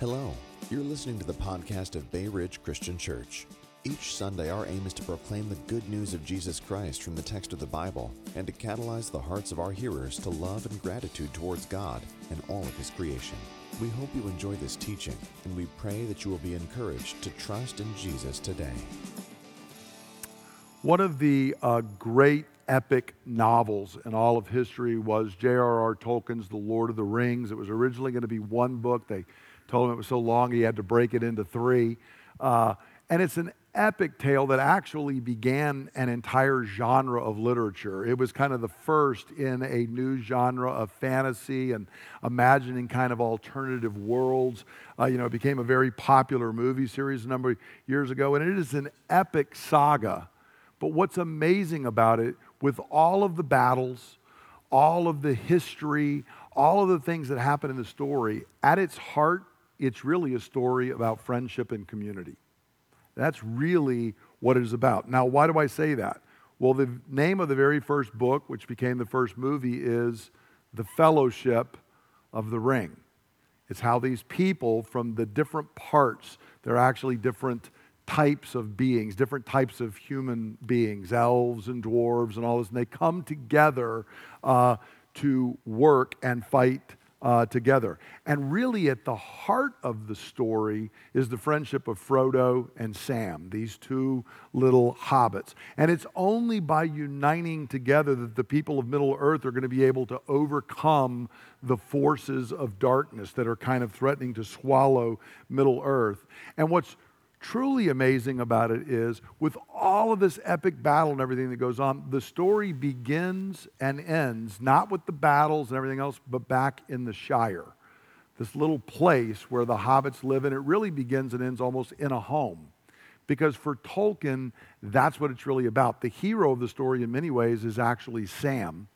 Hello, you're listening to the podcast of Bay Ridge Christian Church. Each Sunday, our aim is to proclaim the good news of Jesus Christ from the text of the Bible and to catalyze the hearts of our hearers to love and gratitude towards God and all of His creation. We hope you enjoy this teaching, and we pray that you will be encouraged to trust in Jesus today. One of the uh, great epic novels in all of history was J.R.R. Tolkien's The Lord of the Rings. It was originally going to be one book. They told him it was so long he had to break it into three. Uh, and it's an epic tale that actually began an entire genre of literature. It was kind of the first in a new genre of fantasy and imagining kind of alternative worlds. Uh, you know, it became a very popular movie series a number of years ago, and it is an epic saga. But what's amazing about it, with all of the battles, all of the history, all of the things that happen in the story, at its heart, it's really a story about friendship and community. That's really what it is about. Now, why do I say that? Well, the name of the very first book, which became the first movie, is The Fellowship of the Ring. It's how these people from the different parts, they're actually different types of beings, different types of human beings, elves and dwarves and all this, and they come together uh, to work and fight uh, together. And really, at the heart of the story is the friendship of Frodo and Sam, these two little hobbits. And it's only by uniting together that the people of Middle Earth are going to be able to overcome the forces of darkness that are kind of threatening to swallow Middle Earth. And what's truly amazing about it is with all of this epic battle and everything that goes on, the story begins and ends not with the battles and everything else, but back in the Shire. This little place where the hobbits live, and it really begins and ends almost in a home. Because for Tolkien, that's what it's really about. The hero of the story, in many ways, is actually Sam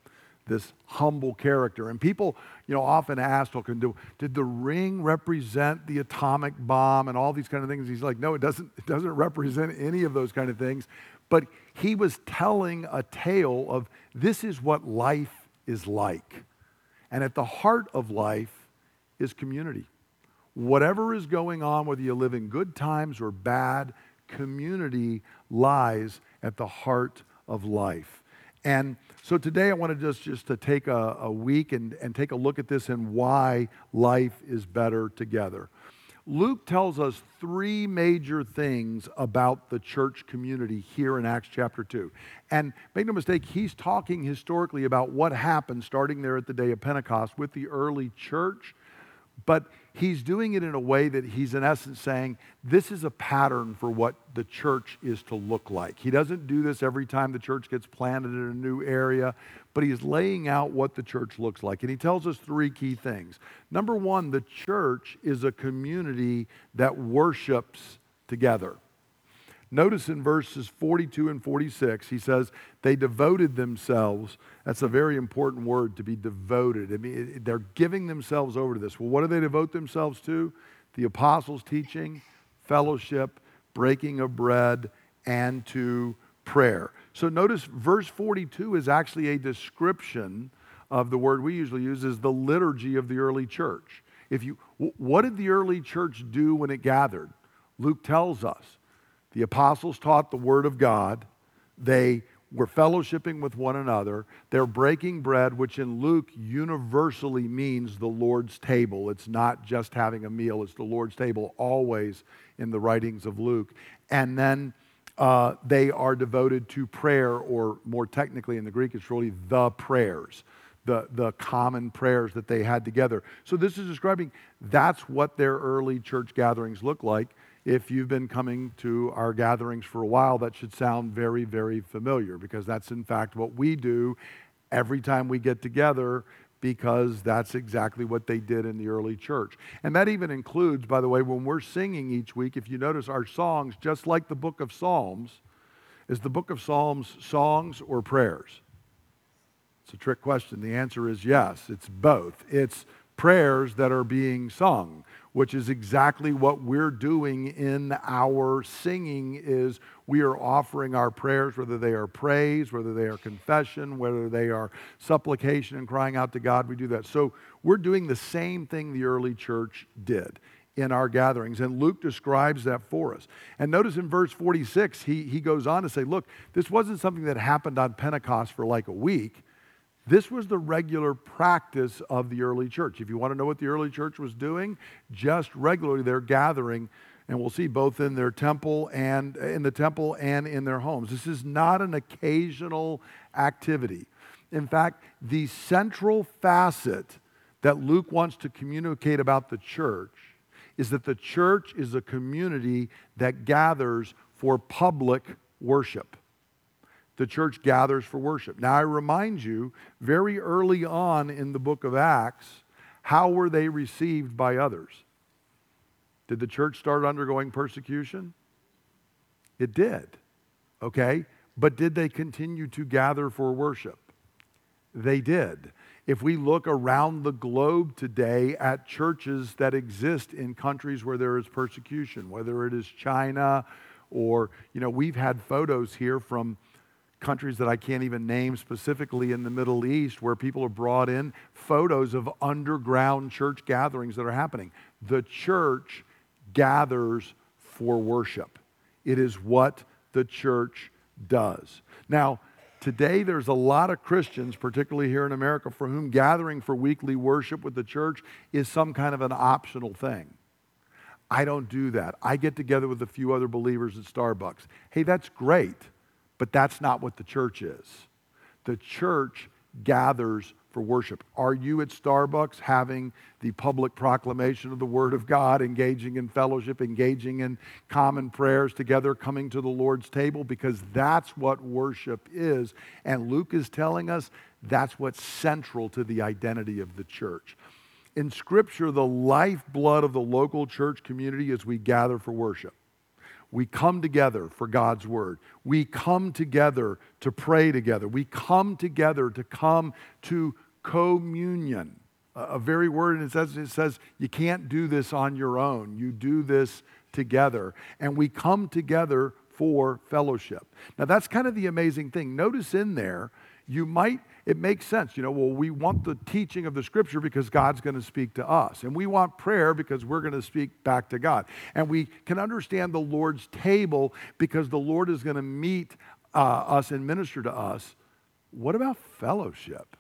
this humble character. And people, you know, often ask Tolkien, did the ring represent the atomic bomb and all these kind of things? He's like, no, it doesn't, it doesn't represent any of those kind of things. But he was telling a tale of this is what life is like. And at the heart of life is community. Whatever is going on, whether you live in good times or bad, community lies at the heart of life. And so today I wanted just, just to take a, a week and, and take a look at this and why life is better together. Luke tells us three major things about the church community here in Acts chapter 2. And make no mistake, he's talking historically about what happened starting there at the day of Pentecost with the early church but he's doing it in a way that he's, in essence, saying, This is a pattern for what the church is to look like. He doesn't do this every time the church gets planted in a new area, but he's laying out what the church looks like. And he tells us three key things. Number one, the church is a community that worships together. Notice in verses 42 and 46, he says, they devoted themselves. That's a very important word to be devoted. I mean, they're giving themselves over to this. Well, what do they devote themselves to? The apostles' teaching, fellowship, breaking of bread, and to prayer. So notice verse 42 is actually a description of the word we usually use is the liturgy of the early church. If you, what did the early church do when it gathered? Luke tells us the apostles taught the Word of God. They were fellowshipping with one another. They're breaking bread, which in Luke universally means the Lord's table. It's not just having a meal, it's the Lord's table always in the writings of Luke. And then uh, they are devoted to prayer, or more technically in the Greek, it's really the prayers. The, the common prayers that they had together. So, this is describing that's what their early church gatherings look like. If you've been coming to our gatherings for a while, that should sound very, very familiar because that's in fact what we do every time we get together because that's exactly what they did in the early church. And that even includes, by the way, when we're singing each week, if you notice our songs, just like the book of Psalms, is the book of Psalms songs or prayers? It's a trick question. The answer is yes, it's both. It's prayers that are being sung which is exactly what we're doing in our singing is we are offering our prayers whether they are praise whether they are confession whether they are supplication and crying out to god we do that so we're doing the same thing the early church did in our gatherings. And Luke describes that for us. And notice in verse 46, he, he goes on to say, look, this wasn't something that happened on Pentecost for like a week. This was the regular practice of the early church. If you want to know what the early church was doing, just regularly they're gathering, and we'll see both in their temple and in the temple and in their homes. This is not an occasional activity. In fact, the central facet that Luke wants to communicate about the church is that the church is a community that gathers for public worship the church gathers for worship. Now, I remind you, very early on in the book of Acts, how were they received by others? Did the church start undergoing persecution? It did, okay? But did they continue to gather for worship? They did. If we look around the globe today at churches that exist in countries where there is persecution, whether it is China or, you know, we've had photos here from countries that I can't even name specifically in the Middle East where people are brought in, photos of underground church gatherings that are happening. The church gathers for worship, it is what the church does. Now, Today, there's a lot of Christians, particularly here in America, for whom gathering for weekly worship with the church is some kind of an optional thing. I don't do that. I get together with a few other believers at Starbucks. Hey, that's great. But that's not what the church is. The church gathers for worship. Are you at Starbucks having the public proclamation of the Word of God, engaging in fellowship, engaging in common prayers together, coming to the Lord's table? Because that's what worship is. And Luke is telling us that's what's central to the identity of the church. In Scripture, the lifeblood of the local church community is we gather for worship. We come together for God's word. We come together to pray together. We come together to come to communion. A very word, and it says, it says you can't do this on your own. You do this together. And we come together for fellowship. Now, that's kind of the amazing thing. Notice in there, you might it makes sense. You know, well, we want the teaching of the scripture because God's going to speak to us. And we want prayer because we're going to speak back to God. And we can understand the Lord's table because the Lord is going to meet uh, us and minister to us. What about fellowship?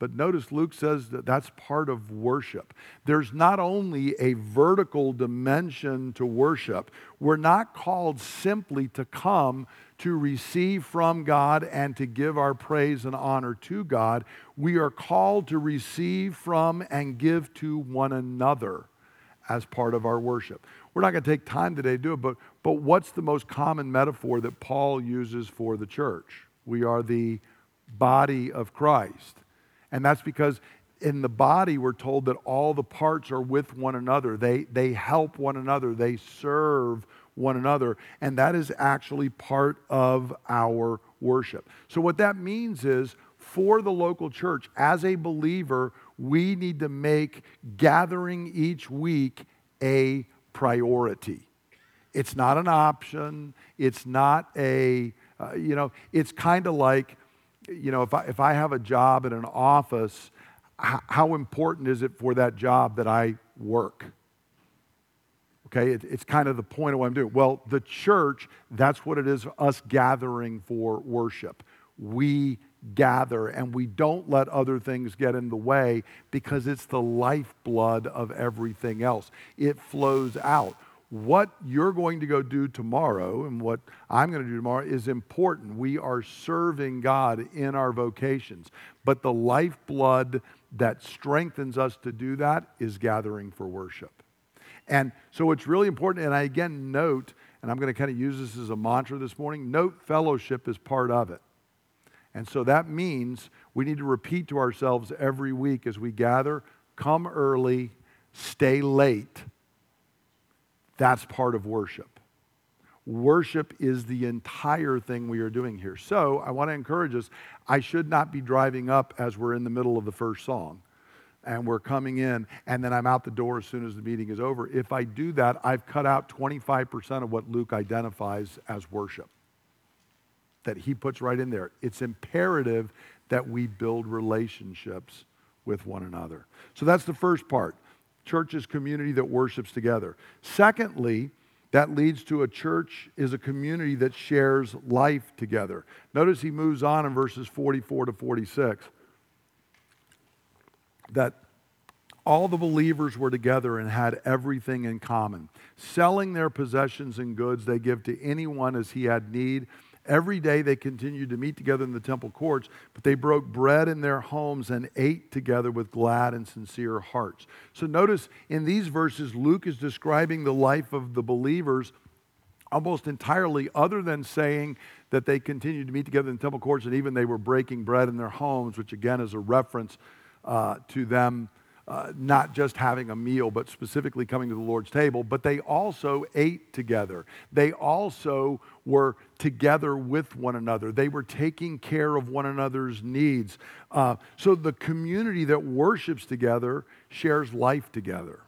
But notice Luke says that that's part of worship. There's not only a vertical dimension to worship, we're not called simply to come to receive from God and to give our praise and honor to God. We are called to receive from and give to one another as part of our worship. We're not going to take time today to do it, but, but what's the most common metaphor that Paul uses for the church? We are the body of Christ. And that's because in the body, we're told that all the parts are with one another. They, they help one another, they serve one another. And that is actually part of our worship. So, what that means is for the local church, as a believer, we need to make gathering each week a priority. It's not an option. It's not a, uh, you know, it's kind of like you know, if I, if I have a job in an office, h- how important is it for that job that I work? Okay, it, it's kind of the point of what I'm doing. Well, the church, that's what it is us gathering for worship. We gather and we don't let other things get in the way because it's the lifeblood of everything else. It flows out what you're going to go do tomorrow and what I'm going to do tomorrow is important. We are serving God in our vocations. But the lifeblood that strengthens us to do that is gathering for worship. And so it's really important. And I again note, and I'm going to kind of use this as a mantra this morning note fellowship is part of it. And so that means we need to repeat to ourselves every week as we gather come early, stay late that's part of worship. Worship is the entire thing we are doing here. So I want to encourage us I should not be driving up as we're in the middle of the first song and we're coming in, and then I'm out the door as soon as the meeting is over. If I do that, I've cut out 25% of what Luke identifies as worship that he puts right in there. It's imperative that we build relationships with one another. So that's the first part. church is community that worships together. Secondly, that leads to a church is a community that shares life together. Notice he moves on in verses 44 to 46 that all the believers were together and had everything in common. Selling their possessions and goods, they give to anyone as he had need. Every day they continued to meet together in the temple courts, but they broke bread in their homes and ate together with glad and sincere hearts. So notice in these verses, Luke is describing the life of the believers almost entirely, other than saying that they continued to meet together in the temple courts and even they were breaking bread in their homes, which again is a reference uh, to them uh, not just having a meal, but specifically coming to the Lord's table, but they also ate together. They also were together with one another. They were taking care of one another's needs. Uh, so the community that worships together shares life together.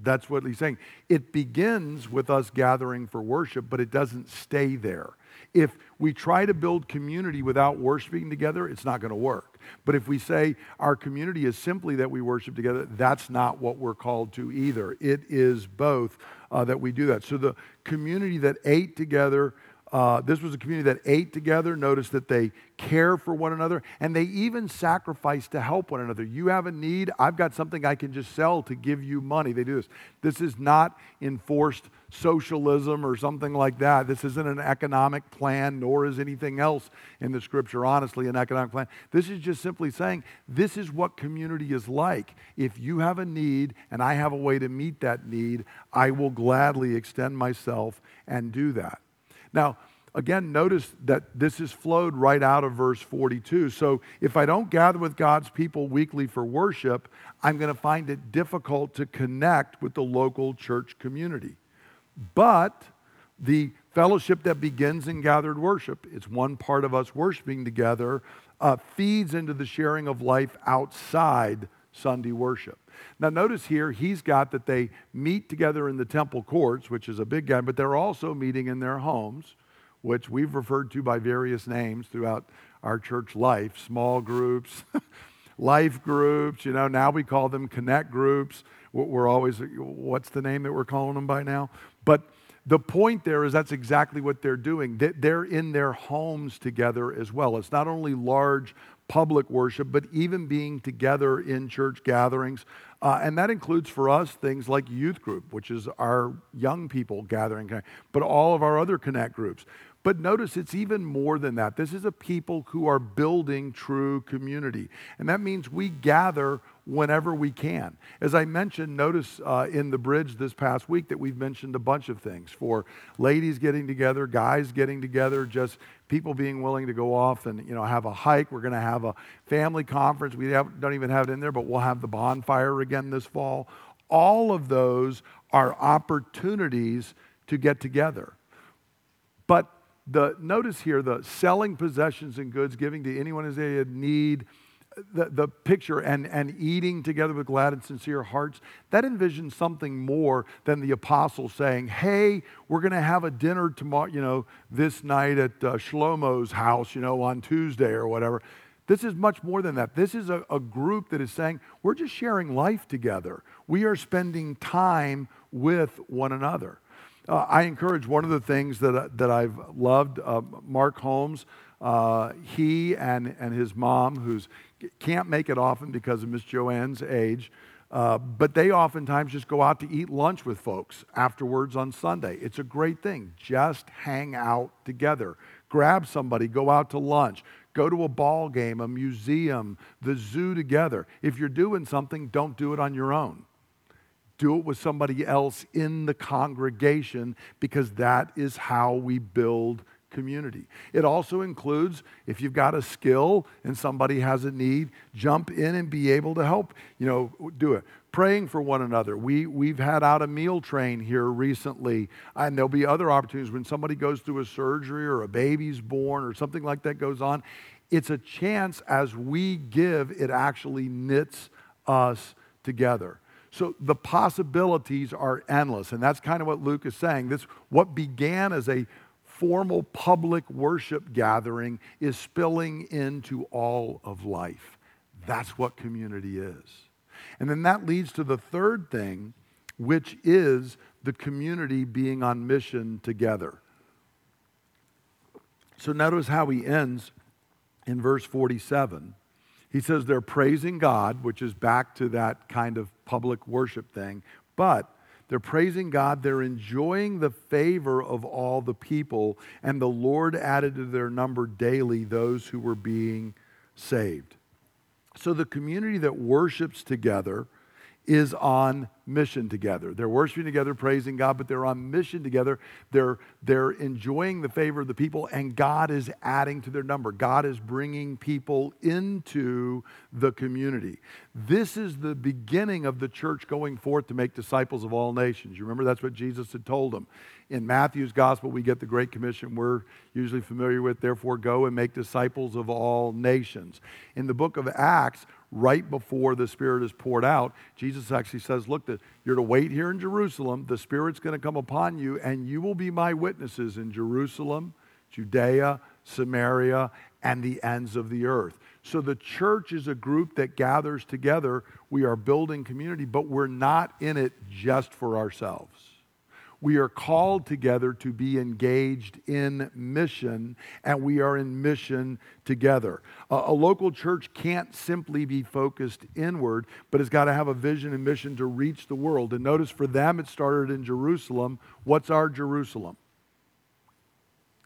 That's what he's saying. It begins with us gathering for worship, but it doesn't stay there. If we try to build community without worshiping together, it's not going to work. But if we say our community is simply that we worship together, that's not what we're called to either. It is both uh, that we do that. So the community that ate together, uh, this was a community that ate together. Notice that they care for one another and they even sacrifice to help one another. You have a need, I've got something I can just sell to give you money. They do this. This is not enforced socialism or something like that. This isn't an economic plan, nor is anything else in the scripture, honestly, an economic plan. This is just simply saying this is what community is like. If you have a need and I have a way to meet that need, I will gladly extend myself and do that. Now, again, notice that this is flowed right out of verse 42. So if I don't gather with God's people weekly for worship, I'm going to find it difficult to connect with the local church community. But the fellowship that begins in gathered worship, it's one part of us worshiping together, uh, feeds into the sharing of life outside Sunday worship. Now, notice here, he's got that they meet together in the temple courts, which is a big guy, but they're also meeting in their homes, which we've referred to by various names throughout our church life small groups, life groups, you know, now we call them connect groups. We're always, what's the name that we're calling them by now? But the point there is that's exactly what they're doing. They're in their homes together as well. It's not only large public worship, but even being together in church gatherings. Uh, and that includes for us things like youth group, which is our young people gathering, but all of our other connect groups. But notice it's even more than that. This is a people who are building true community. And that means we gather whenever we can. As I mentioned, notice uh, in the bridge this past week that we've mentioned a bunch of things for ladies getting together, guys getting together, just people being willing to go off and you know have a hike. We're going to have a family conference. We have, don't even have it in there, but we'll have the bonfire again this fall. All of those are opportunities to get together. But the notice here the selling possessions and goods, giving to anyone as they need the, the picture and, and eating together with glad and sincere hearts, that envisions something more than the apostles saying, hey, we're going to have a dinner tomorrow, you know, this night at uh, Shlomo's house, you know, on Tuesday or whatever. This is much more than that. This is a, a group that is saying, we're just sharing life together. We are spending time with one another. Uh, I encourage one of the things that, uh, that I've loved, uh, Mark Holmes, uh, he and, and his mom, who's can't make it often because of Miss Joanne's age, uh, but they oftentimes just go out to eat lunch with folks afterwards on Sunday. It's a great thing. Just hang out together. Grab somebody, go out to lunch, go to a ball game, a museum, the zoo together. If you're doing something, don't do it on your own. Do it with somebody else in the congregation because that is how we build community. It also includes if you've got a skill and somebody has a need, jump in and be able to help, you know, do it. Praying for one another. We, we've had out a meal train here recently, and there'll be other opportunities when somebody goes through a surgery or a baby's born or something like that goes on. It's a chance as we give, it actually knits us together. So the possibilities are endless. And that's kind of what Luke is saying. This what began as a formal public worship gathering is spilling into all of life. That's what community is. And then that leads to the third thing, which is the community being on mission together. So notice how he ends in verse 47. He says they're praising God, which is back to that kind of public worship thing, but they're praising God. They're enjoying the favor of all the people, and the Lord added to their number daily those who were being saved. So the community that worships together is on mission together. They're worshiping together, praising God, but they're on mission together. They're, they're enjoying the favor of the people, and God is adding to their number. God is bringing people into the community. This is the beginning of the church going forth to make disciples of all nations. You remember that's what Jesus had told them. In Matthew's gospel, we get the Great Commission we're usually familiar with, therefore, go and make disciples of all nations. In the book of Acts, right before the Spirit is poured out, Jesus actually says, Look, you're to wait here in Jerusalem. The Spirit's going to come upon you, and you will be my witnesses in Jerusalem, Judea, Samaria, and the ends of the earth. So the church is a group that gathers together. We are building community, but we're not in it just for ourselves we are called together to be engaged in mission, and we are in mission together. A, a local church can't simply be focused inward, but it's got to have a vision and mission to reach the world. And notice for them, it started in Jerusalem. What's our Jerusalem?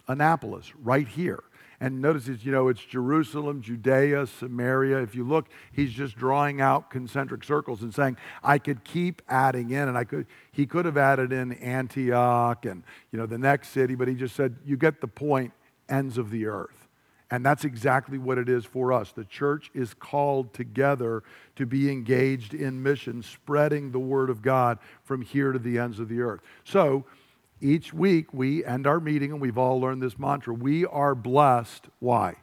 Annapolis, right here. And notice it's, you know, it's Jerusalem, Judea, Samaria. If you look, he's just drawing out concentric circles and saying, I could keep adding in, and I could, he could have added in Antioch and, you know, the next city, but he just said, you get the point, ends of the earth. And that's exactly what it is for us. The church is called together to be engaged in mission, spreading the word of God from here to the ends of the earth. So, each week we end our meeting and we've all learned this mantra. We are blessed. Why?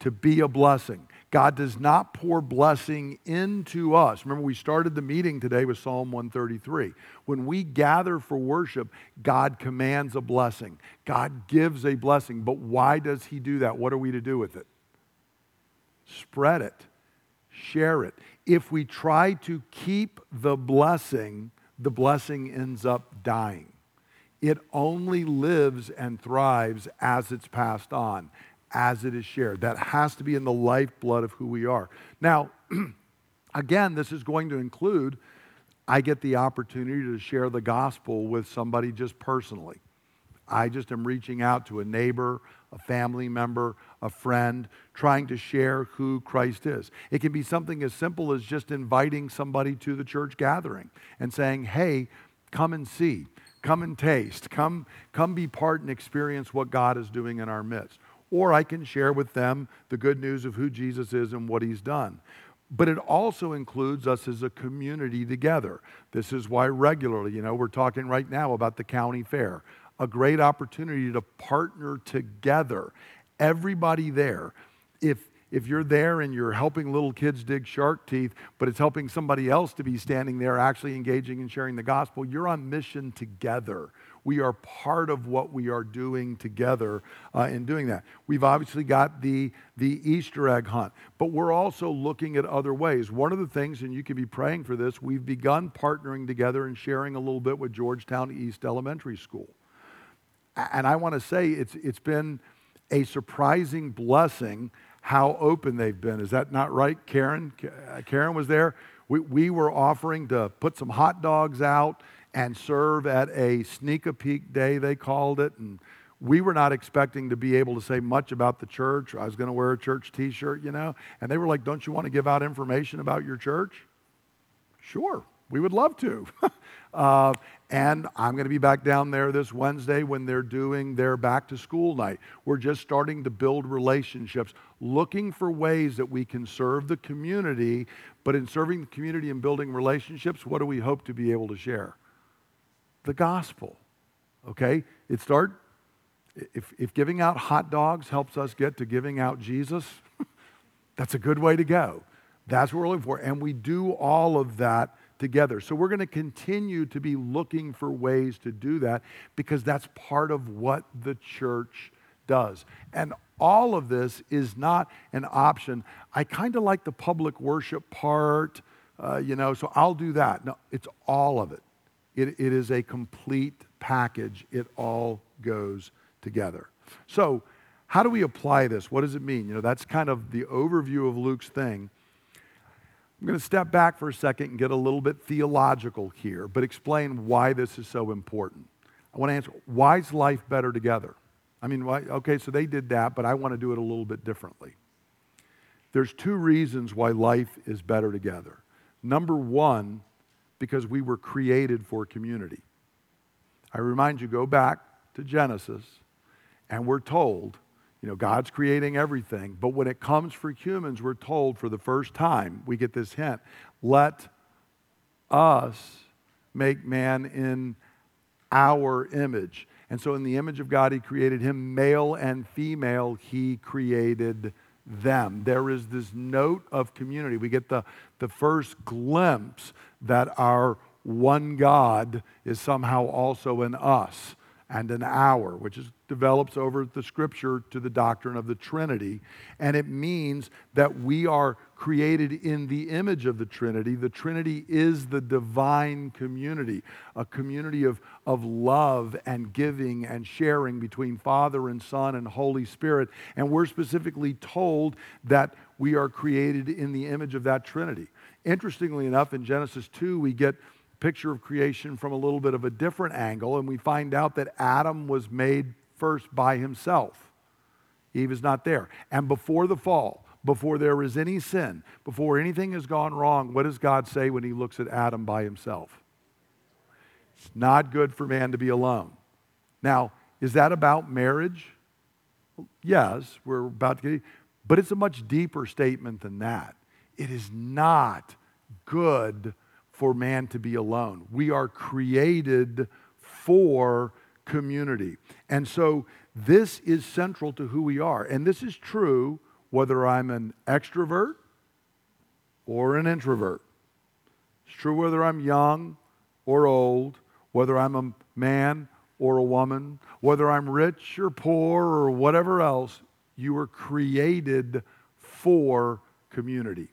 To be a blessing. God does not pour blessing into us. Remember, we started the meeting today with Psalm 133. When we gather for worship, God commands a blessing. God gives a blessing. But why does He do that? What are we to do with it? Spread it, share it. If we try to keep the blessing, the blessing ends up dying. It only lives and thrives as it's passed on, as it is shared. That has to be in the lifeblood of who we are. Now, again, this is going to include I get the opportunity to share the gospel with somebody just personally. I just am reaching out to a neighbor, a family member, a friend, trying to share who Christ is. It can be something as simple as just inviting somebody to the church gathering and saying, hey, come and see, come and taste, come, come be part and experience what God is doing in our midst. Or I can share with them the good news of who Jesus is and what he's done. But it also includes us as a community together. This is why regularly, you know, we're talking right now about the county fair a great opportunity to partner together. Everybody there. If, if you're there and you're helping little kids dig shark teeth, but it's helping somebody else to be standing there actually engaging and sharing the gospel, you're on mission together. We are part of what we are doing together uh, in doing that. We've obviously got the, the Easter egg hunt, but we're also looking at other ways. One of the things, and you can be praying for this, we've begun partnering together and sharing a little bit with Georgetown East Elementary School. And I want to say it's, it's been a surprising blessing how open they've been. Is that not right, Karen? Uh, Karen was there. We, we were offering to put some hot dogs out and serve at a sneak a peek day, they called it. And we were not expecting to be able to say much about the church. I was going to wear a church t shirt, you know. And they were like, Don't you want to give out information about your church? Sure, we would love to. uh, and I'm going to be back down there this Wednesday when they're doing their back to school night. We're just starting to build relationships, looking for ways that we can serve the community. But in serving the community and building relationships, what do we hope to be able to share? The gospel. Okay? It start if, if giving out hot dogs helps us get to giving out Jesus, that's a good way to go. That's what we're looking for. And we do all of that together. So we're going to continue to be looking for ways to do that because that's part of what the church does. And all of this is not an option. I kind of like the public worship part, uh, you know, so I'll do that. No, it's all of it. it. It is a complete package, it all goes together. So, how do we apply this? What does it mean? You know, that's kind of the overview of Luke's thing. I'm going to step back for a second and get a little bit theological here, but explain why this is so important. I want to answer why is life better together? I mean, why, okay, so they did that, but I want to do it a little bit differently. There's two reasons why life is better together. Number one, because we were created for community. I remind you, go back to Genesis, and we're told you know, God's creating everything. But when it comes for humans, we're told for the first time, we get this hint let us make man in our image. And so, in the image of God, He created him, male and female, He created them. There is this note of community. We get the, the first glimpse that our one God is somehow also in us and an hour, which is, develops over the scripture to the doctrine of the Trinity. And it means that we are created in the image of the Trinity. The Trinity is the divine community, a community of, of love and giving and sharing between Father and Son and Holy Spirit. And we're specifically told that we are created in the image of that Trinity. Interestingly enough, in Genesis 2, we get picture of creation from a little bit of a different angle, and we find out that Adam was made first by himself. Eve is not there. And before the fall, before there is any sin, before anything has gone wrong, what does God say when he looks at Adam by himself? It's not good for man to be alone. Now, is that about marriage? Yes, we're about to get, but it's a much deeper statement than that. It is not good for man to be alone. We are created for community. And so this is central to who we are. And this is true whether I'm an extrovert or an introvert. It's true whether I'm young or old, whether I'm a man or a woman, whether I'm rich or poor or whatever else. You were created for community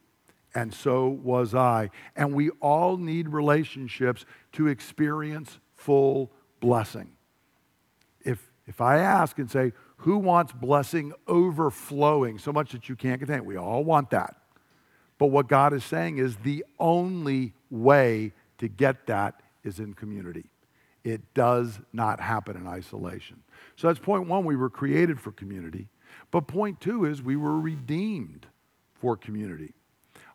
and so was I. And we all need relationships to experience full blessing. If, I ask and say, who wants blessing overflowing so much that you can't contain it? We all want that. But what God is saying is the only way to get that is in community. It does not happen in isolation. So that's point one. We were created for community. But point two is we were redeemed for community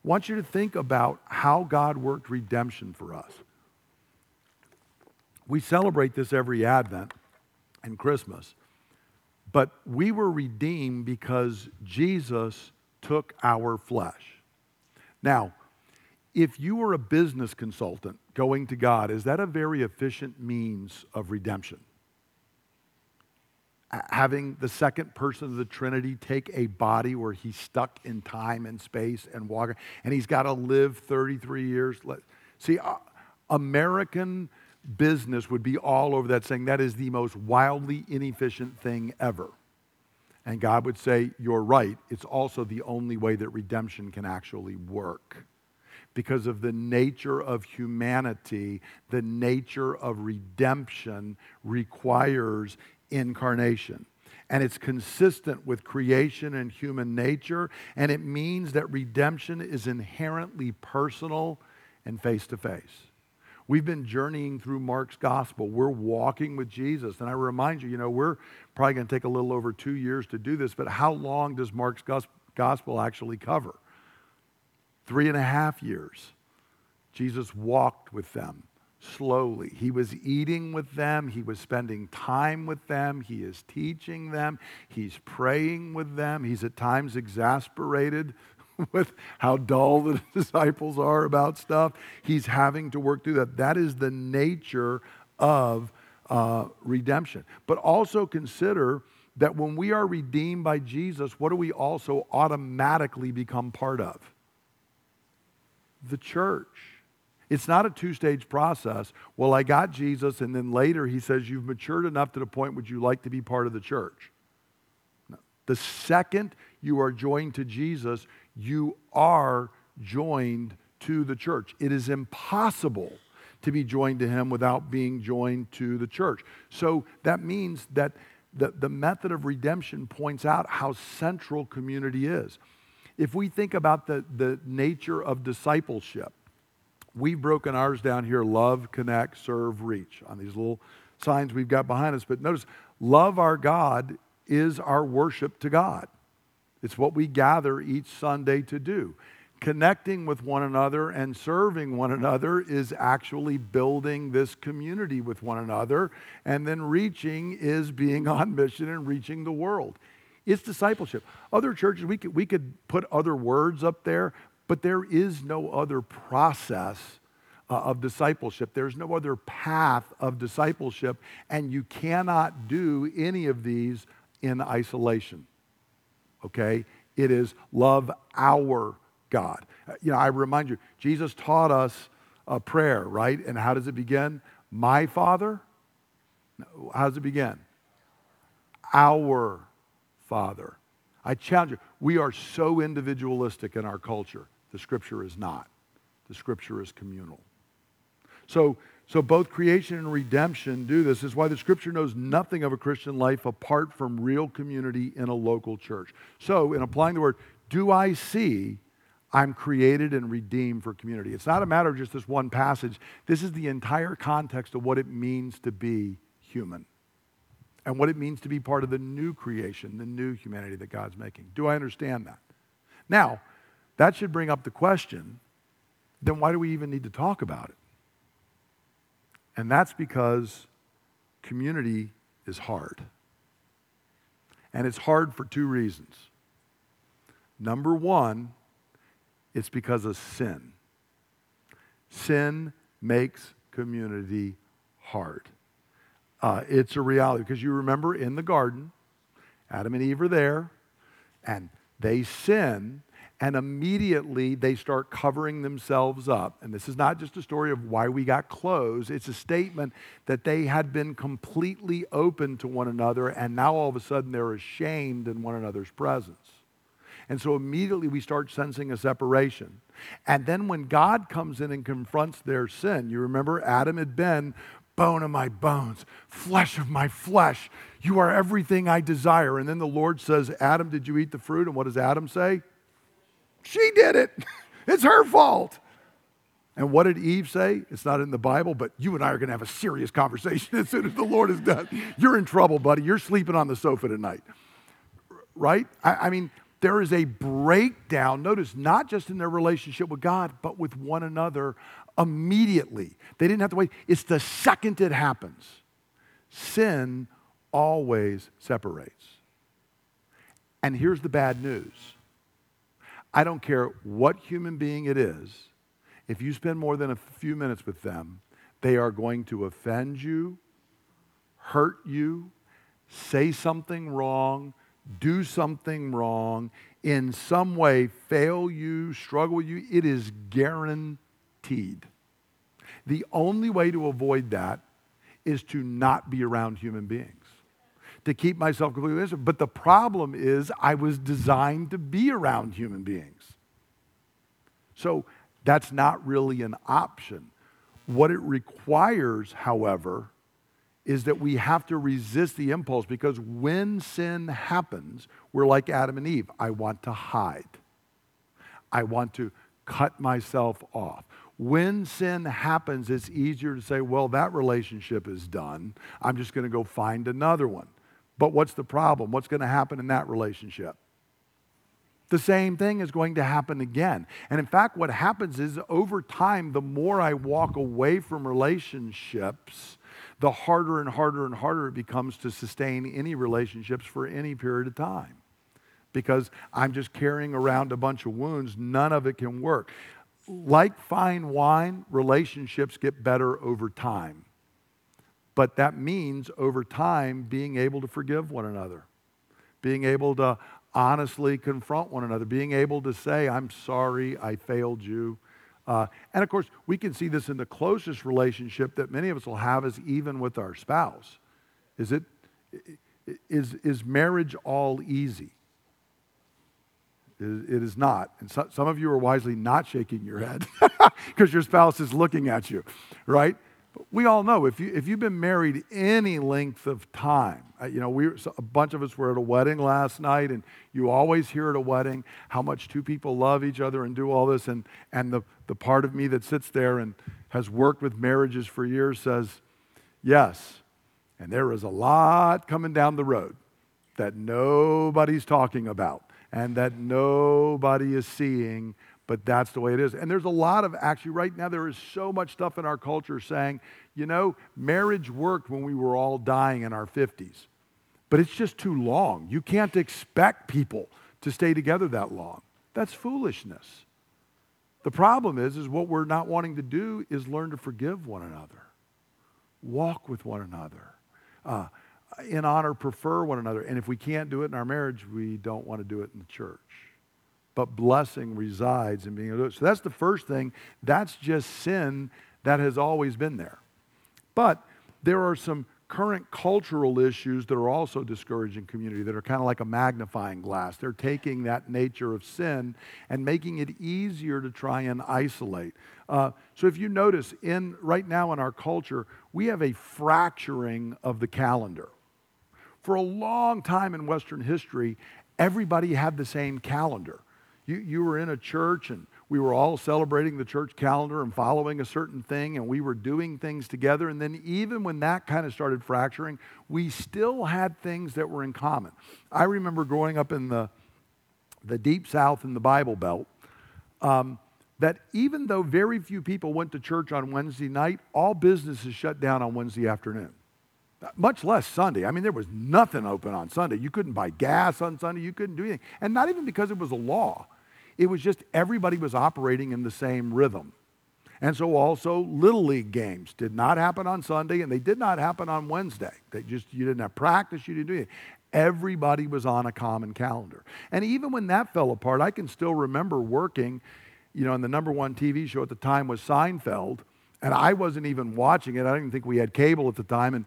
I want you to think about how God worked redemption for us. We celebrate this every Advent and Christmas, but we were redeemed because Jesus took our flesh. Now, if you were a business consultant going to God, is that a very efficient means of redemption? having the second person of the Trinity take a body where he's stuck in time and space and walking, and he's got to live 33 years. See, uh, American business would be all over that, saying that is the most wildly inefficient thing ever. And God would say, You're right. It's also the only way that redemption can actually work. Because of the nature of humanity, the nature of redemption requires incarnation. And it's consistent with creation and human nature, and it means that redemption is inherently personal and face to face. We've been journeying through Mark's gospel. We're walking with Jesus. And I remind you, you know, we're probably going to take a little over two years to do this, but how long does Mark's gospel actually cover? Three and a half years. Jesus walked with them slowly. He was eating with them, he was spending time with them, he is teaching them, he's praying with them. He's at times exasperated with how dull the disciples are about stuff. He's having to work through that. That is the nature of uh, redemption. But also consider that when we are redeemed by Jesus, what do we also automatically become part of? The church. It's not a two stage process. Well, I got Jesus, and then later he says, You've matured enough to the point would you like to be part of the church? No. The second you are joined to Jesus, you are joined to the church. It is impossible to be joined to him without being joined to the church. So that means that the, the method of redemption points out how central community is. If we think about the, the nature of discipleship, we've broken ours down here love, connect, serve, reach on these little signs we've got behind us. But notice, love our God is our worship to God. It's what we gather each Sunday to do. Connecting with one another and serving one another is actually building this community with one another. And then reaching is being on mission and reaching the world. It's discipleship. Other churches, we could, we could put other words up there, but there is no other process uh, of discipleship. There's no other path of discipleship, and you cannot do any of these in isolation. Okay? It is love our God. Uh, you know, I remind you, Jesus taught us a prayer, right? And how does it begin? My Father? How does it begin? Our Father. I challenge you, we are so individualistic in our culture. The scripture is not. The scripture is communal. So, so both creation and redemption do this. this. is why the scripture knows nothing of a Christian life apart from real community in a local church. So, in applying the word, do I see I'm created and redeemed for community? It's not a matter of just this one passage. This is the entire context of what it means to be human and what it means to be part of the new creation, the new humanity that God's making. Do I understand that? Now, that should bring up the question then why do we even need to talk about it? And that's because community is hard. And it's hard for two reasons. Number one, it's because of sin. Sin makes community hard. Uh, it's a reality because you remember in the garden, Adam and Eve are there, and they sin, and immediately they start covering themselves up. And this is not just a story of why we got clothes, it's a statement that they had been completely open to one another, and now all of a sudden they're ashamed in one another's presence. And so immediately we start sensing a separation. And then when God comes in and confronts their sin, you remember Adam had been bone of my bones, flesh of my flesh. You are everything I desire. And then the Lord says, Adam, did you eat the fruit? And what does Adam say? She did it. It's her fault. And what did Eve say? It's not in the Bible, but you and I are going to have a serious conversation as soon as the Lord is done. You're in trouble, buddy. You're sleeping on the sofa tonight. Right? I, I mean, there is a breakdown, notice, not just in their relationship with God, but with one another immediately. They didn't have to wait. It's the second it happens. Sin always separates. And here's the bad news I don't care what human being it is, if you spend more than a few minutes with them, they are going to offend you, hurt you, say something wrong, do something wrong, in some way fail you, struggle with you. It is guaranteed. The only way to avoid that is to not be around human beings to keep myself completely innocent. But the problem is, I was designed to be around human beings. So that's not really an option. What it requires, however, is that we have to resist the impulse because when sin happens, we're like Adam and Eve. I want to hide, I want to cut myself off. When sin happens, it's easier to say, well, that relationship is done. I'm just going to go find another one. But what's the problem? What's going to happen in that relationship? The same thing is going to happen again. And in fact, what happens is over time, the more I walk away from relationships, the harder and harder and harder it becomes to sustain any relationships for any period of time. Because I'm just carrying around a bunch of wounds, none of it can work. Like fine wine, relationships get better over time. But that means over time being able to forgive one another, being able to honestly confront one another, being able to say, I'm sorry, I failed you. Uh, and of course, we can see this in the closest relationship that many of us will have is even with our spouse. Is it is is marriage all easy? It, is not. And so, some of you are wisely not shaking your head because your spouse is looking at you, right? We all know if, you, if you've been married any length of time, uh, you know, we, a bunch of us were at a wedding last night, and you always hear at a wedding how much two people love each other and do all this. And, and the, the part of me that sits there and has worked with marriages for years says, yes, and there is a lot coming down the road that nobody's talking about and that nobody is seeing but that's the way it is. And there's a lot of, actually, right now, there is so much stuff in our culture saying, you know, marriage worked when we were all dying in our 50s, but it's just too long. You can't expect people to stay together that long. That's foolishness. The problem is, is what we're not wanting to do is learn to forgive one another, walk with one another, uh, in honor, prefer one another. And if we can't do it in our marriage, we don't want to do it in the church but blessing resides in being able to do it. So that's the first thing. That's just sin that has always been there. But there are some current cultural issues that are also discouraging community that are kind of like a magnifying glass. They're taking that nature of sin and making it easier to try and isolate. Uh, so if you notice, in right now in our culture, we have a fracturing of the calendar. For a long time in Western history, everybody had the same calendar. You, you were in a church and we were all celebrating the church calendar and following a certain thing and we were doing things together. And then, even when that kind of started fracturing, we still had things that were in common. I remember growing up in the, the deep south in the Bible Belt. Um, that even though very few people went to church on Wednesday night, all businesses shut down on Wednesday afternoon. Much less Sunday. I mean, there was nothing open on Sunday. You couldn't buy gas on Sunday. You couldn't do anything. And not even because it was a law. It was just everybody was operating in the same rhythm. And so also little league games did not happen on Sunday and they did not happen on Wednesday. They just you didn't have practice, you didn't do anything. Everybody was on a common calendar. And even when that fell apart, I can still remember working, you know, and the number one TV show at the time was Seinfeld, and I wasn't even watching it. I didn't think we had cable at the time. And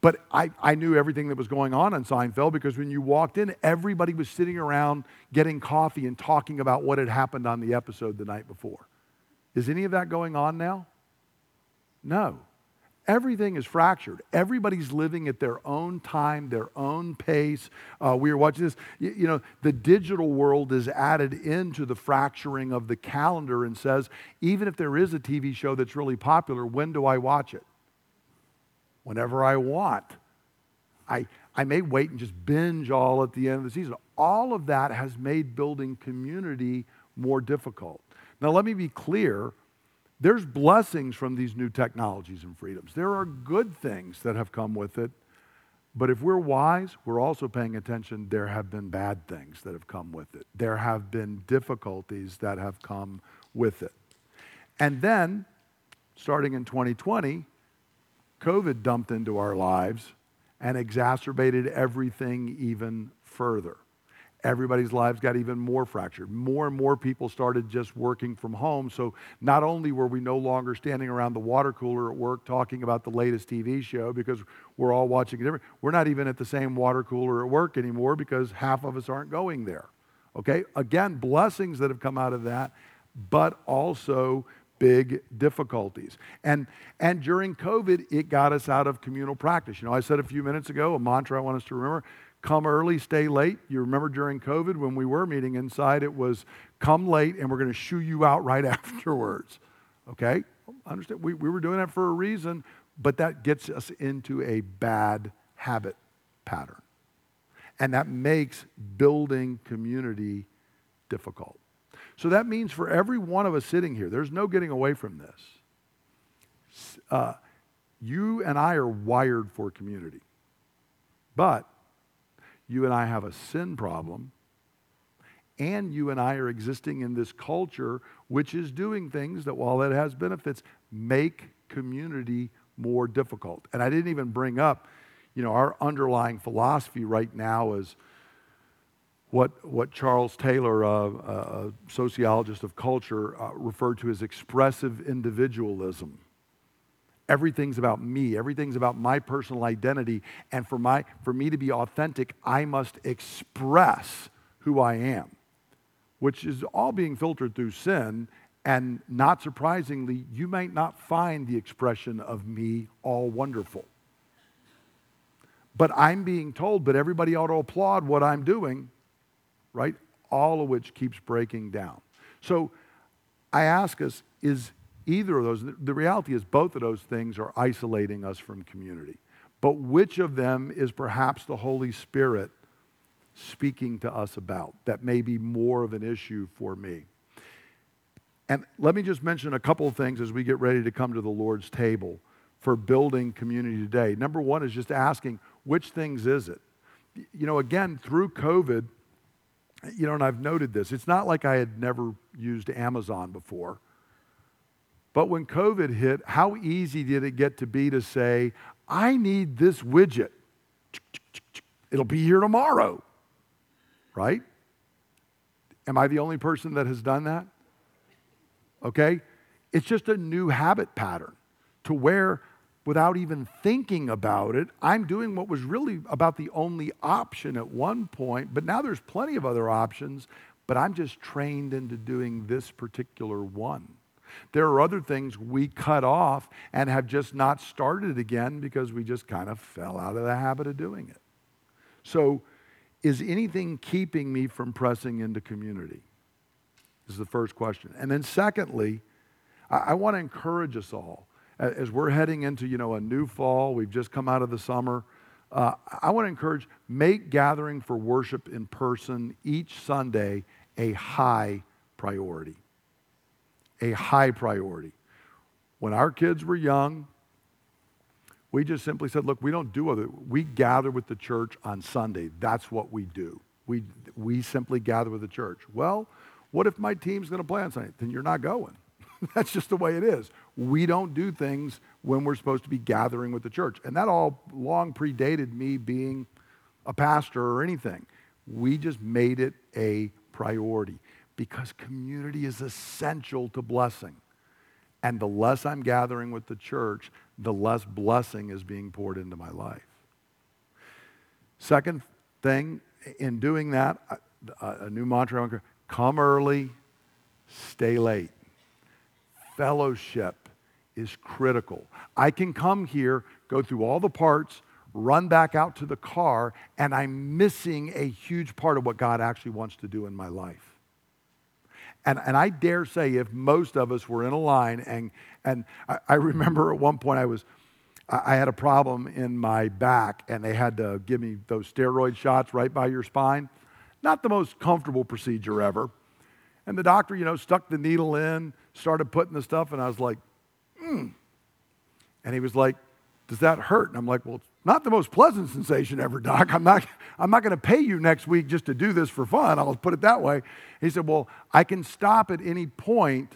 but I, I knew everything that was going on in Seinfeld because when you walked in, everybody was sitting around getting coffee and talking about what had happened on the episode the night before. Is any of that going on now? No. Everything is fractured. Everybody's living at their own time, their own pace. Uh, we are watching this. You, you know, the digital world is added into the fracturing of the calendar and says, even if there is a TV show that's really popular, when do I watch it? Whenever I want. I, I may wait and just binge all at the end of the season. All of that has made building community more difficult. Now, let me be clear there's blessings from these new technologies and freedoms. There are good things that have come with it. But if we're wise, we're also paying attention. There have been bad things that have come with it, there have been difficulties that have come with it. And then, starting in 2020, COVID dumped into our lives and exacerbated everything even further. Everybody's lives got even more fractured. More and more people started just working from home. So not only were we no longer standing around the water cooler at work talking about the latest TV show because we're all watching it, we're not even at the same water cooler at work anymore because half of us aren't going there. Okay? Again, blessings that have come out of that, but also big difficulties. And, and during COVID, it got us out of communal practice. You know, I said a few minutes ago, a mantra I want us to remember come early, stay late. You remember during COVID when we were meeting inside, it was come late and we're going to shoo you out right afterwards. Okay? Understand? We, we were doing that for a reason, but that gets us into a bad habit pattern. And that makes building community difficult. So that means for every one of us sitting here, there's no getting away from this. Uh, you and I are wired for community. But you and I have a sin problem, and you and I are existing in this culture which is doing things that, while it has benefits, make community more difficult. And I didn't even bring up, you know, our underlying philosophy right now is what, what Charles Taylor, uh, a sociologist of culture, uh, referred to as expressive individualism. Everything's about me, everything's about my personal identity, and for, my, for me to be authentic, I must express who I am. which is all being filtered through sin. And not surprisingly, you might not find the expression of me all wonderful. But I'm being told, but everybody ought to applaud what I'm doing, right? All of which keeps breaking down. So I ask us, is either of those, the reality is both of those things are isolating us from community. But which of them is perhaps the Holy Spirit speaking to us about that may be more of an issue for me? And let me just mention a couple of things as we get ready to come to the Lord's table for building community today. Number one is just asking, which things is it? You know, again, through COVID, you know, and I've noted this, it's not like I had never used Amazon before. But when COVID hit, how easy did it get to be to say, I need this widget? It'll be here tomorrow, right? Am I the only person that has done that? Okay? It's just a new habit pattern to where, without even thinking about it, I'm doing what was really about the only option at one point, but now there's plenty of other options, but I'm just trained into doing this particular one. There are other things we cut off and have just not started again because we just kind of fell out of the habit of doing it. So, is anything keeping me from pressing into community? This Is the first question. And then, secondly, I, I want to encourage us all as we're heading into you know a new fall. We've just come out of the summer. Uh, I want to encourage make gathering for worship in person each Sunday a high priority a high priority. When our kids were young, we just simply said, look, we don't do other, we gather with the church on Sunday. That's what we do. We, we simply gather with the church. Well, what if my team's going to play on Sunday? Then you're not going. That's just the way it is. We don't do things when we're supposed to be gathering with the church. And that all long predated me being a pastor or anything. We just made it a priority because community is essential to blessing. And the less I'm gathering with the church, the less blessing is being poured into my life. Second thing, in doing that, uh, a, new mantra come early, stay late. Fellowship is critical. I can come here, go through all the parts, run back out to the car, and I'm missing a huge part of what God actually wants to do in my life. And, and I dare say, if most of us were in a line, and, and I, I remember at one point I was, I had a problem in my back, and they had to give me those steroid shots right by your spine. Not the most comfortable procedure ever. And the doctor, you know, stuck the needle in, started putting the stuff, and I was like, hmm. And he was like, Does that hurt? And I'm like, Well, not the most pleasant sensation ever, Doc. I'm not, I'm not going to pay you next week just to do this for fun. I'll put it that way. He said, Well, I can stop at any point,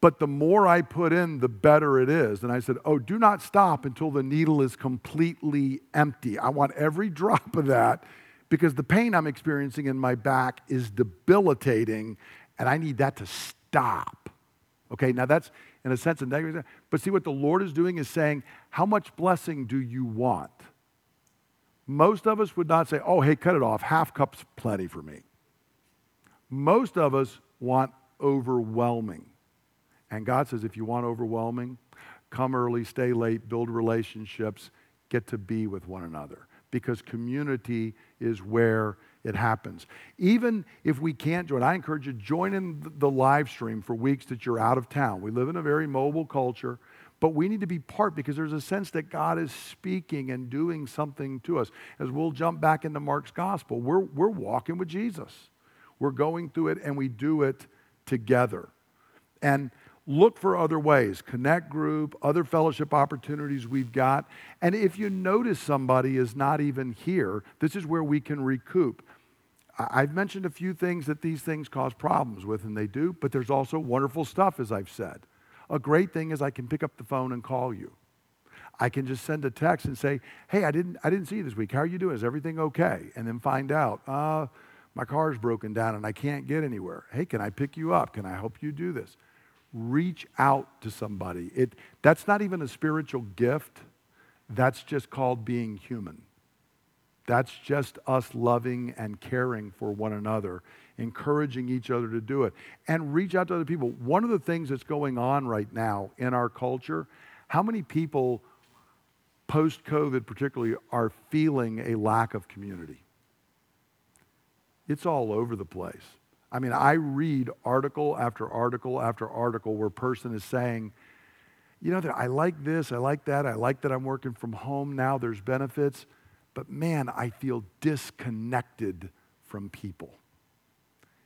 but the more I put in, the better it is. And I said, Oh, do not stop until the needle is completely empty. I want every drop of that because the pain I'm experiencing in my back is debilitating, and I need that to stop. Okay, now that's in a sense a negative. But see what the Lord is doing is saying, how much blessing do you want? Most of us would not say, oh, hey, cut it off. Half cup's plenty for me. Most of us want overwhelming. And God says, if you want overwhelming, come early, stay late, build relationships, get to be with one another. Because community is where it happens. Even if we can't join, I encourage you join in the live stream for weeks that you're out of town. We live in a very mobile culture, but we need to be part because there's a sense that God is speaking and doing something to us. As we'll jump back into Mark's gospel, we're, we're walking with Jesus. We're going through it and we do it together. And look for other ways connect group other fellowship opportunities we've got and if you notice somebody is not even here this is where we can recoup i've mentioned a few things that these things cause problems with and they do but there's also wonderful stuff as i've said. A great thing is i can pick up the phone and call you. I can just send a text and say hey i didn't i didn't see you this week. How are you doing? Is everything okay? And then find out uh, my car's broken down and i can't get anywhere. Hey can i pick you up? Can i help you do this? Reach out to somebody. It, that's not even a spiritual gift, that's just called being human. That's just us loving and caring for one another encouraging each other to do it, and reach out to other people. One of the things that's going on right now in our culture, how many people post COVID particularly are feeling a lack of community? It's all over the place. I mean, I read article after article after article where a person is saying, you know, I like this, I like that, I like that I'm working from home now, there's benefits, but man, I feel disconnected from people.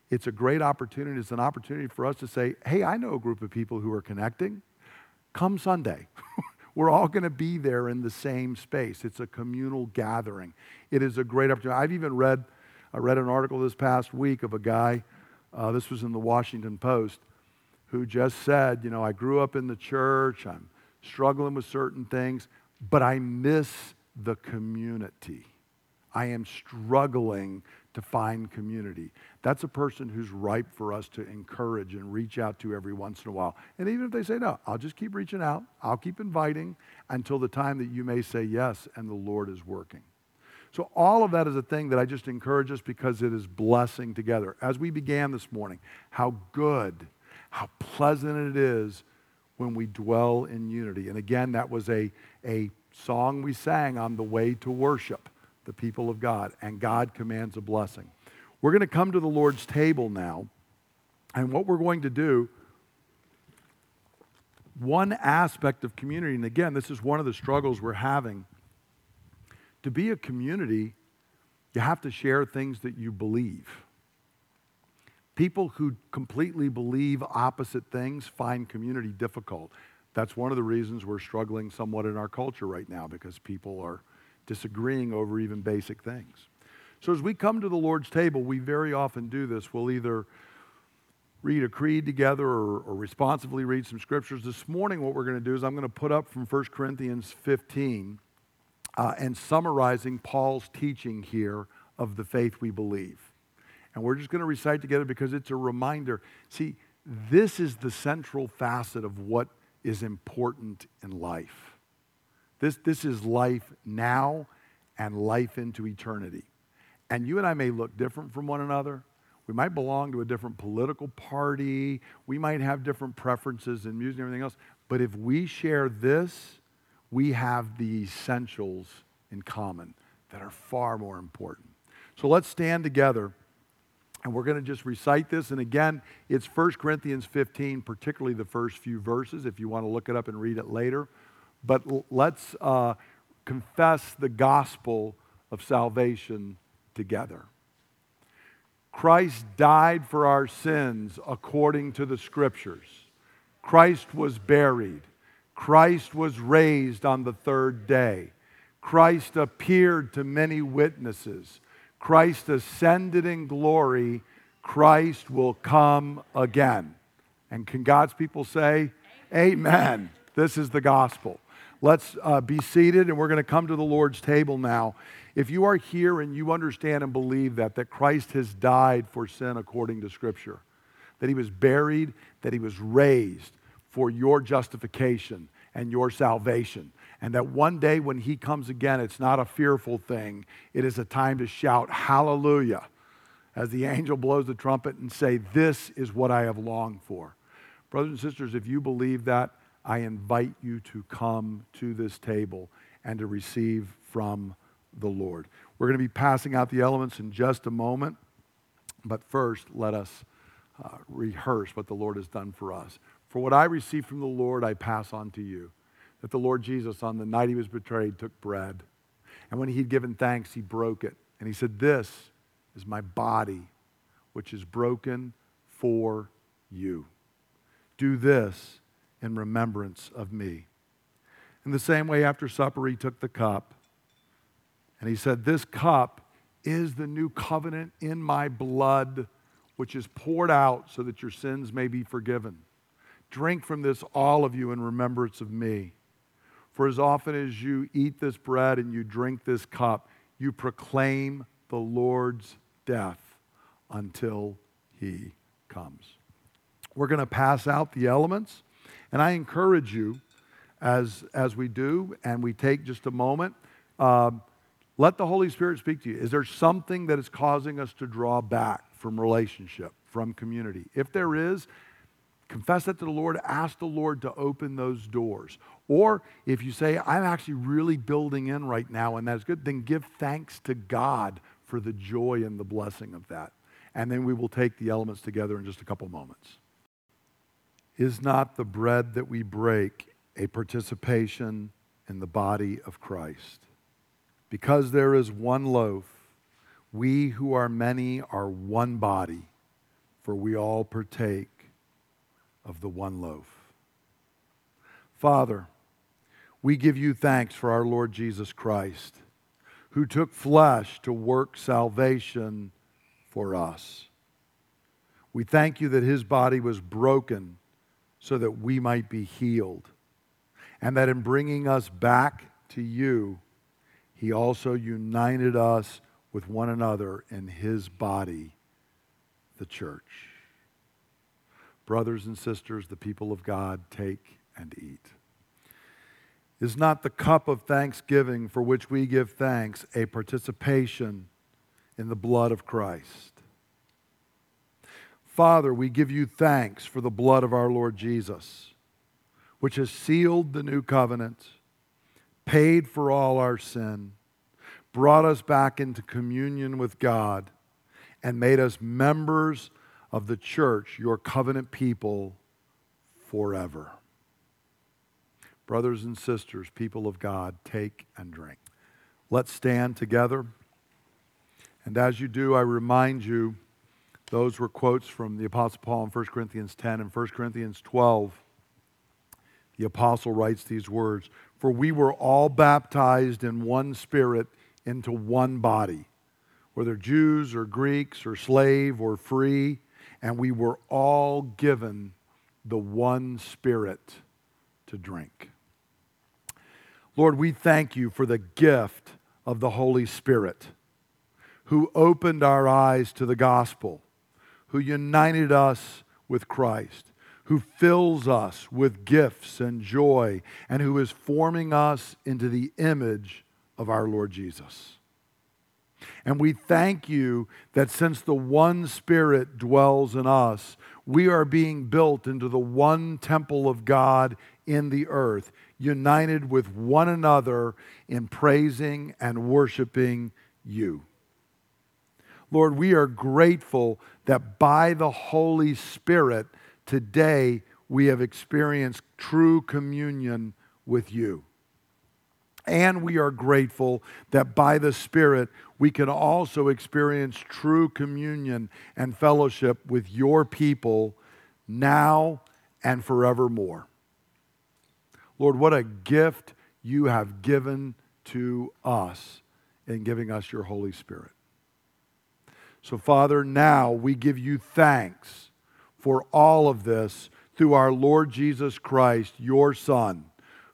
It's a great opportunity. It's an opportunity for us to say, hey, I know a group of people who are connecting. Come Sunday. We're all going to be there in the same space. It's a communal gathering. It is a great opportunity. I've even read, I read an article this past week of a guy, uh, this was in the Washington Post, who just said, you know, I grew up in the church, I'm struggling with certain things, but I miss the community. I am struggling to find community. That's a person who's ripe for us to encourage and reach out to every once in a while. And even if they say no, I'll just keep reaching out, I'll keep inviting until the time that you may say yes and the Lord is working. So, all of that is a thing that I just encourage us because it is blessing together. As we began this morning, how good how pleasant it is when we dwell in unity. And again, that was a, a song we sang on the way to worship the people of God, and God commands a blessing. We're going to come to the Lord's table now, and what we're going to do, one aspect of community, and again, this is one of the struggles we're having. To be a community, you have to share things that you believe. People who completely believe opposite things find community difficult. That's one of the reasons we're struggling somewhat in our culture right now because people are disagreeing over even basic things. So, as we come to the Lord's table, we very often do this. We'll either read a creed together or, or responsively read some scriptures. This morning, what we're going to do is I'm going to put up from 1 Corinthians 15 uh, and summarizing Paul's teaching here of the faith we believe. And we're just going to recite together because it's a reminder. See, this is the central facet of what is important in life. This, this is life now and life into eternity. And you and I may look different from one another. We might belong to a different political party. We might have different preferences in music and everything else. But if we share this, we have the essentials in common that are far more important. So let's stand together. And we're going to just recite this. And again, it's 1 Corinthians 15, particularly the first few verses, if you want to look it up and read it later. But let's uh, confess the gospel of salvation together. Christ died for our sins according to the scriptures. Christ was buried. Christ was raised on the third day. Christ appeared to many witnesses. Christ ascended in glory, Christ will come again. And can God's people say, Amen? Amen. This is the gospel. Let's uh, be seated, and we're going to come to the Lord's table now. If you are here and you understand and believe that, that Christ has died for sin according to Scripture, that he was buried, that he was raised for your justification and your salvation, and that one day when he comes again, it's not a fearful thing. It is a time to shout, Hallelujah, as the angel blows the trumpet and say, This is what I have longed for. Brothers and sisters, if you believe that, I invite you to come to this table and to receive from the Lord. We're going to be passing out the elements in just a moment, but first, let us uh, rehearse what the Lord has done for us. For what I receive from the Lord, I pass on to you that the Lord Jesus, on the night he was betrayed, took bread. And when he'd given thanks, he broke it. And he said, This is my body, which is broken for you. Do this in remembrance of me. In the same way, after supper, he took the cup and he said, This cup is the new covenant in my blood, which is poured out so that your sins may be forgiven. Drink from this, all of you, in remembrance of me. For as often as you eat this bread and you drink this cup, you proclaim the Lord's death until he comes. We're going to pass out the elements, and I encourage you as, as we do and we take just a moment. Um, let the Holy Spirit speak to you. Is there something that is causing us to draw back from relationship, from community. If there is, confess that to the Lord, ask the Lord to open those doors. Or if you say, I'm actually really building in right now and that's good, then give thanks to God for the joy and the blessing of that. And then we will take the elements together in just a couple moments. Is not the bread that we break a participation in the body of Christ? Because there is one loaf, we who are many are one body, for we all partake of the one loaf. Father, we give you thanks for our Lord Jesus Christ, who took flesh to work salvation for us. We thank you that his body was broken so that we might be healed, and that in bringing us back to you, he also united us with one another in his body, the church. Brothers and sisters, the people of God, take and eat. Is not the cup of thanksgiving for which we give thanks a participation in the blood of Christ? Father, we give you thanks for the blood of our Lord Jesus, which has sealed the new covenant, paid for all our sin, brought us back into communion with God, and made us members of the church, your covenant people, forever. Brothers and sisters, people of God, take and drink. Let's stand together. And as you do, I remind you, those were quotes from the Apostle Paul in 1 Corinthians 10 and 1 Corinthians 12. The Apostle writes these words For we were all baptized in one spirit into one body, whether Jews or Greeks or slave or free and we were all given the one Spirit to drink. Lord, we thank you for the gift of the Holy Spirit who opened our eyes to the gospel, who united us with Christ, who fills us with gifts and joy, and who is forming us into the image of our Lord Jesus. And we thank you that since the one Spirit dwells in us, we are being built into the one temple of God in the earth, united with one another in praising and worshiping you. Lord, we are grateful that by the Holy Spirit, today we have experienced true communion with you. And we are grateful that by the Spirit, we can also experience true communion and fellowship with your people now and forevermore. Lord, what a gift you have given to us in giving us your Holy Spirit. So, Father, now we give you thanks for all of this through our Lord Jesus Christ, your Son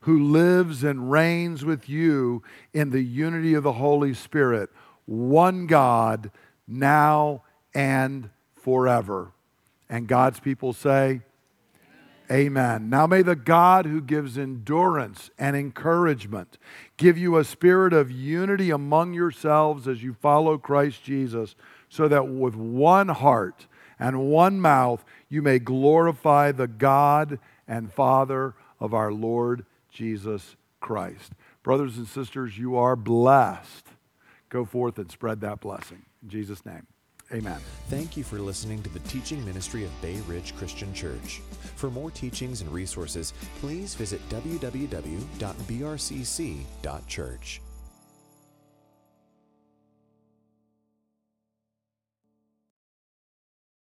who lives and reigns with you in the unity of the Holy Spirit, one God, now and forever. And God's people say, Amen. Now may the God who gives endurance and encouragement give you a spirit of unity among yourselves as you follow Christ Jesus, so that with one heart and one mouth you may glorify the God and Father of our Lord Jesus Christ. Brothers and sisters, you are blessed. Go forth and spread that blessing. In Jesus' name. Amen. Thank you for listening to the teaching ministry of Bay Ridge Christian Church. For more teachings and resources, please visit www.brcc.church.